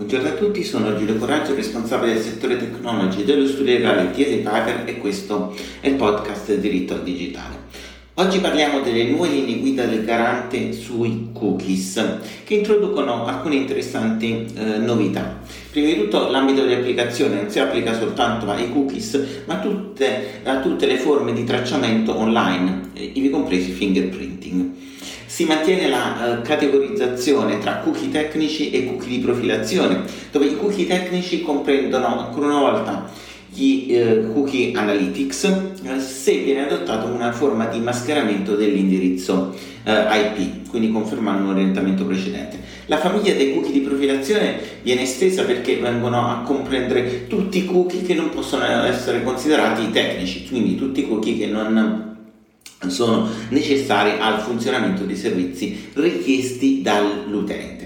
Buongiorno a tutti, sono Giulio Coraggio, responsabile del settore tecnology dello studio legale di Packer e questo è il podcast Diritto al Digitale. Oggi parliamo delle nuove linee guida del garante sui cookies che introducono alcune interessanti eh, novità. Prima di tutto l'ambito di applicazione non si applica soltanto ai cookies ma tutte, a tutte le forme di tracciamento online, eh, ivi compresi fingerprinting. Si mantiene la uh, categorizzazione tra cookie tecnici e cookie di profilazione, dove i cookie tecnici comprendono ancora una volta gli eh, cookie analytics eh, se viene adottata una forma di mascheramento dell'indirizzo eh, IP, quindi confermando un orientamento precedente. La famiglia dei cookie di profilazione viene estesa perché vengono a comprendere tutti i cookie che non possono essere considerati tecnici, quindi tutti i cookie che non sono necessari al funzionamento dei servizi richiesti dall'utente.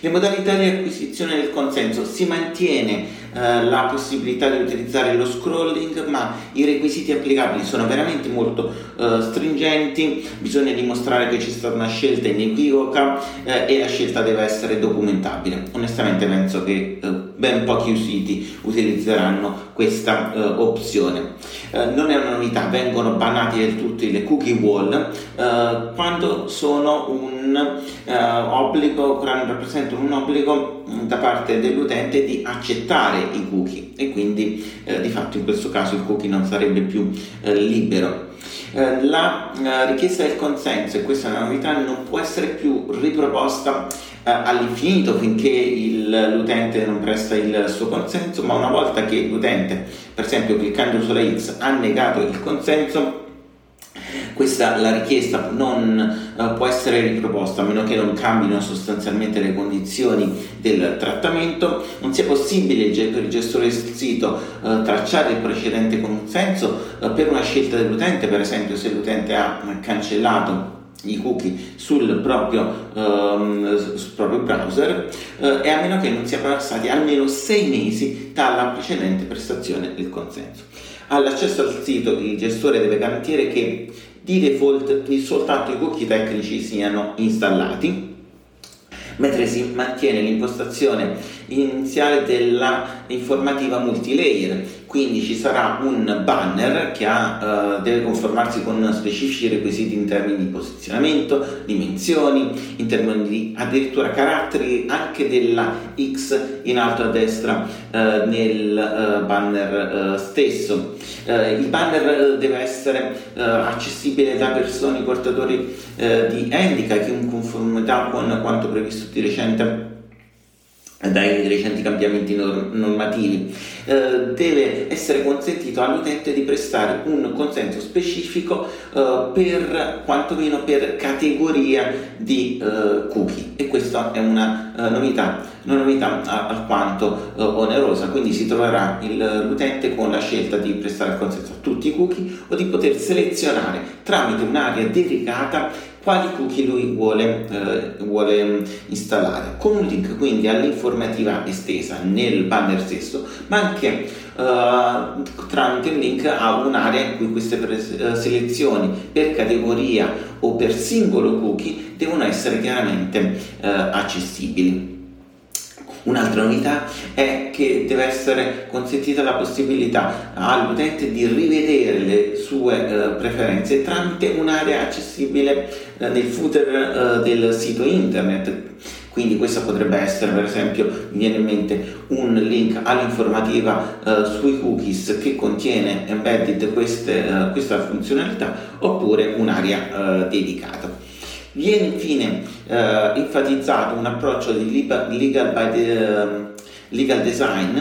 Le modalità di acquisizione del consenso si mantiene eh, la possibilità di utilizzare lo scrolling, ma i requisiti applicabili sono veramente molto eh, stringenti, bisogna dimostrare che c'è stata una scelta inequivoca eh, e la scelta deve essere documentabile. Onestamente penso che eh, ben pochi siti utilizzeranno questa eh, opzione. Non è una novità, vengono bannati del tutto le cookie wall quando sono un obbligo, rappresentano rappresentano un obbligo mm, da parte dell'utente di accettare i cookie e quindi eh, di fatto in questo caso il cookie non sarebbe più eh, libero. Eh, la eh, richiesta del consenso, e questa è una novità, non può essere più riproposta eh, all'infinito finché il, l'utente non presta il suo consenso, ma una volta che l'utente, per esempio cliccando sulla X, ha negato il consenso, questa, la richiesta non uh, può essere riproposta a meno che non cambino sostanzialmente le condizioni del trattamento, non sia possibile per il gestore del sito uh, tracciare il precedente consenso uh, per una scelta dell'utente, per esempio se l'utente ha cancellato i cookie sul proprio, um, sul proprio browser uh, e a meno che non siano passati almeno sei mesi dalla precedente prestazione del consenso. All'accesso al sito il gestore deve garantire che di default soltanto i cookie tecnici siano installati mentre si mantiene l'impostazione iniziale dell'informativa multilayer, quindi ci sarà un banner che ha, uh, deve conformarsi con specifici requisiti in termini di posizionamento, dimensioni, in termini di addirittura caratteri anche della X in alto a destra uh, nel uh, banner stesso. il banner deve essere accessibile da persone portatori di handicap in conformità con quanto previsto di recente dai recenti cambiamenti normativi, eh, deve essere consentito all'utente di prestare un consenso specifico eh, per quantomeno per categoria di eh, cookie. E questa è una eh, novità, una novità alquanto eh, onerosa, quindi si troverà il, l'utente con la scelta di prestare il consenso a tutti i cookie o di poter selezionare tramite un'area dedicata quali cookie lui vuole, eh, vuole installare, con un link quindi all'informativa estesa nel banner stesso, ma anche eh, tramite un link a un'area in cui queste pres- eh, selezioni per categoria o per singolo cookie devono essere chiaramente eh, accessibili. Un'altra novità è che deve essere consentita la possibilità all'utente di rivedere le sue eh, preferenze tramite un'area accessibile eh, nel footer eh, del sito internet. Quindi questa potrebbe essere per esempio, mi viene in mente un link all'informativa uh, sui cookies che contiene embedded queste, uh, questa funzionalità oppure un'area uh, dedicata. Viene infine eh, enfatizzato un approccio di legal, the, um, legal design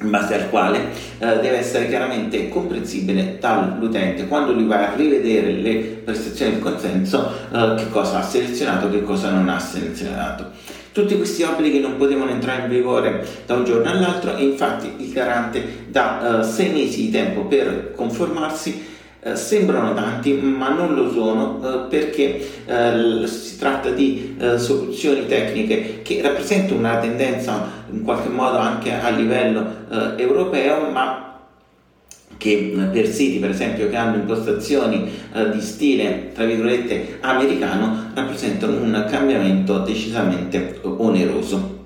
in base al quale eh, deve essere chiaramente comprensibile dall'utente quando lui va a rivedere le prestazioni del consenso eh, che cosa ha selezionato che cosa non ha selezionato. Tutti questi obblighi non potevano entrare in vigore da un giorno all'altro e infatti il garante dà eh, sei mesi di tempo per conformarsi eh, sembrano tanti ma non lo sono eh, perché eh, si tratta di soluzioni tecniche che rappresentano una tendenza in qualche modo anche a livello europeo ma che per siti per esempio che hanno impostazioni di stile tra virgolette americano rappresentano un cambiamento decisamente oneroso.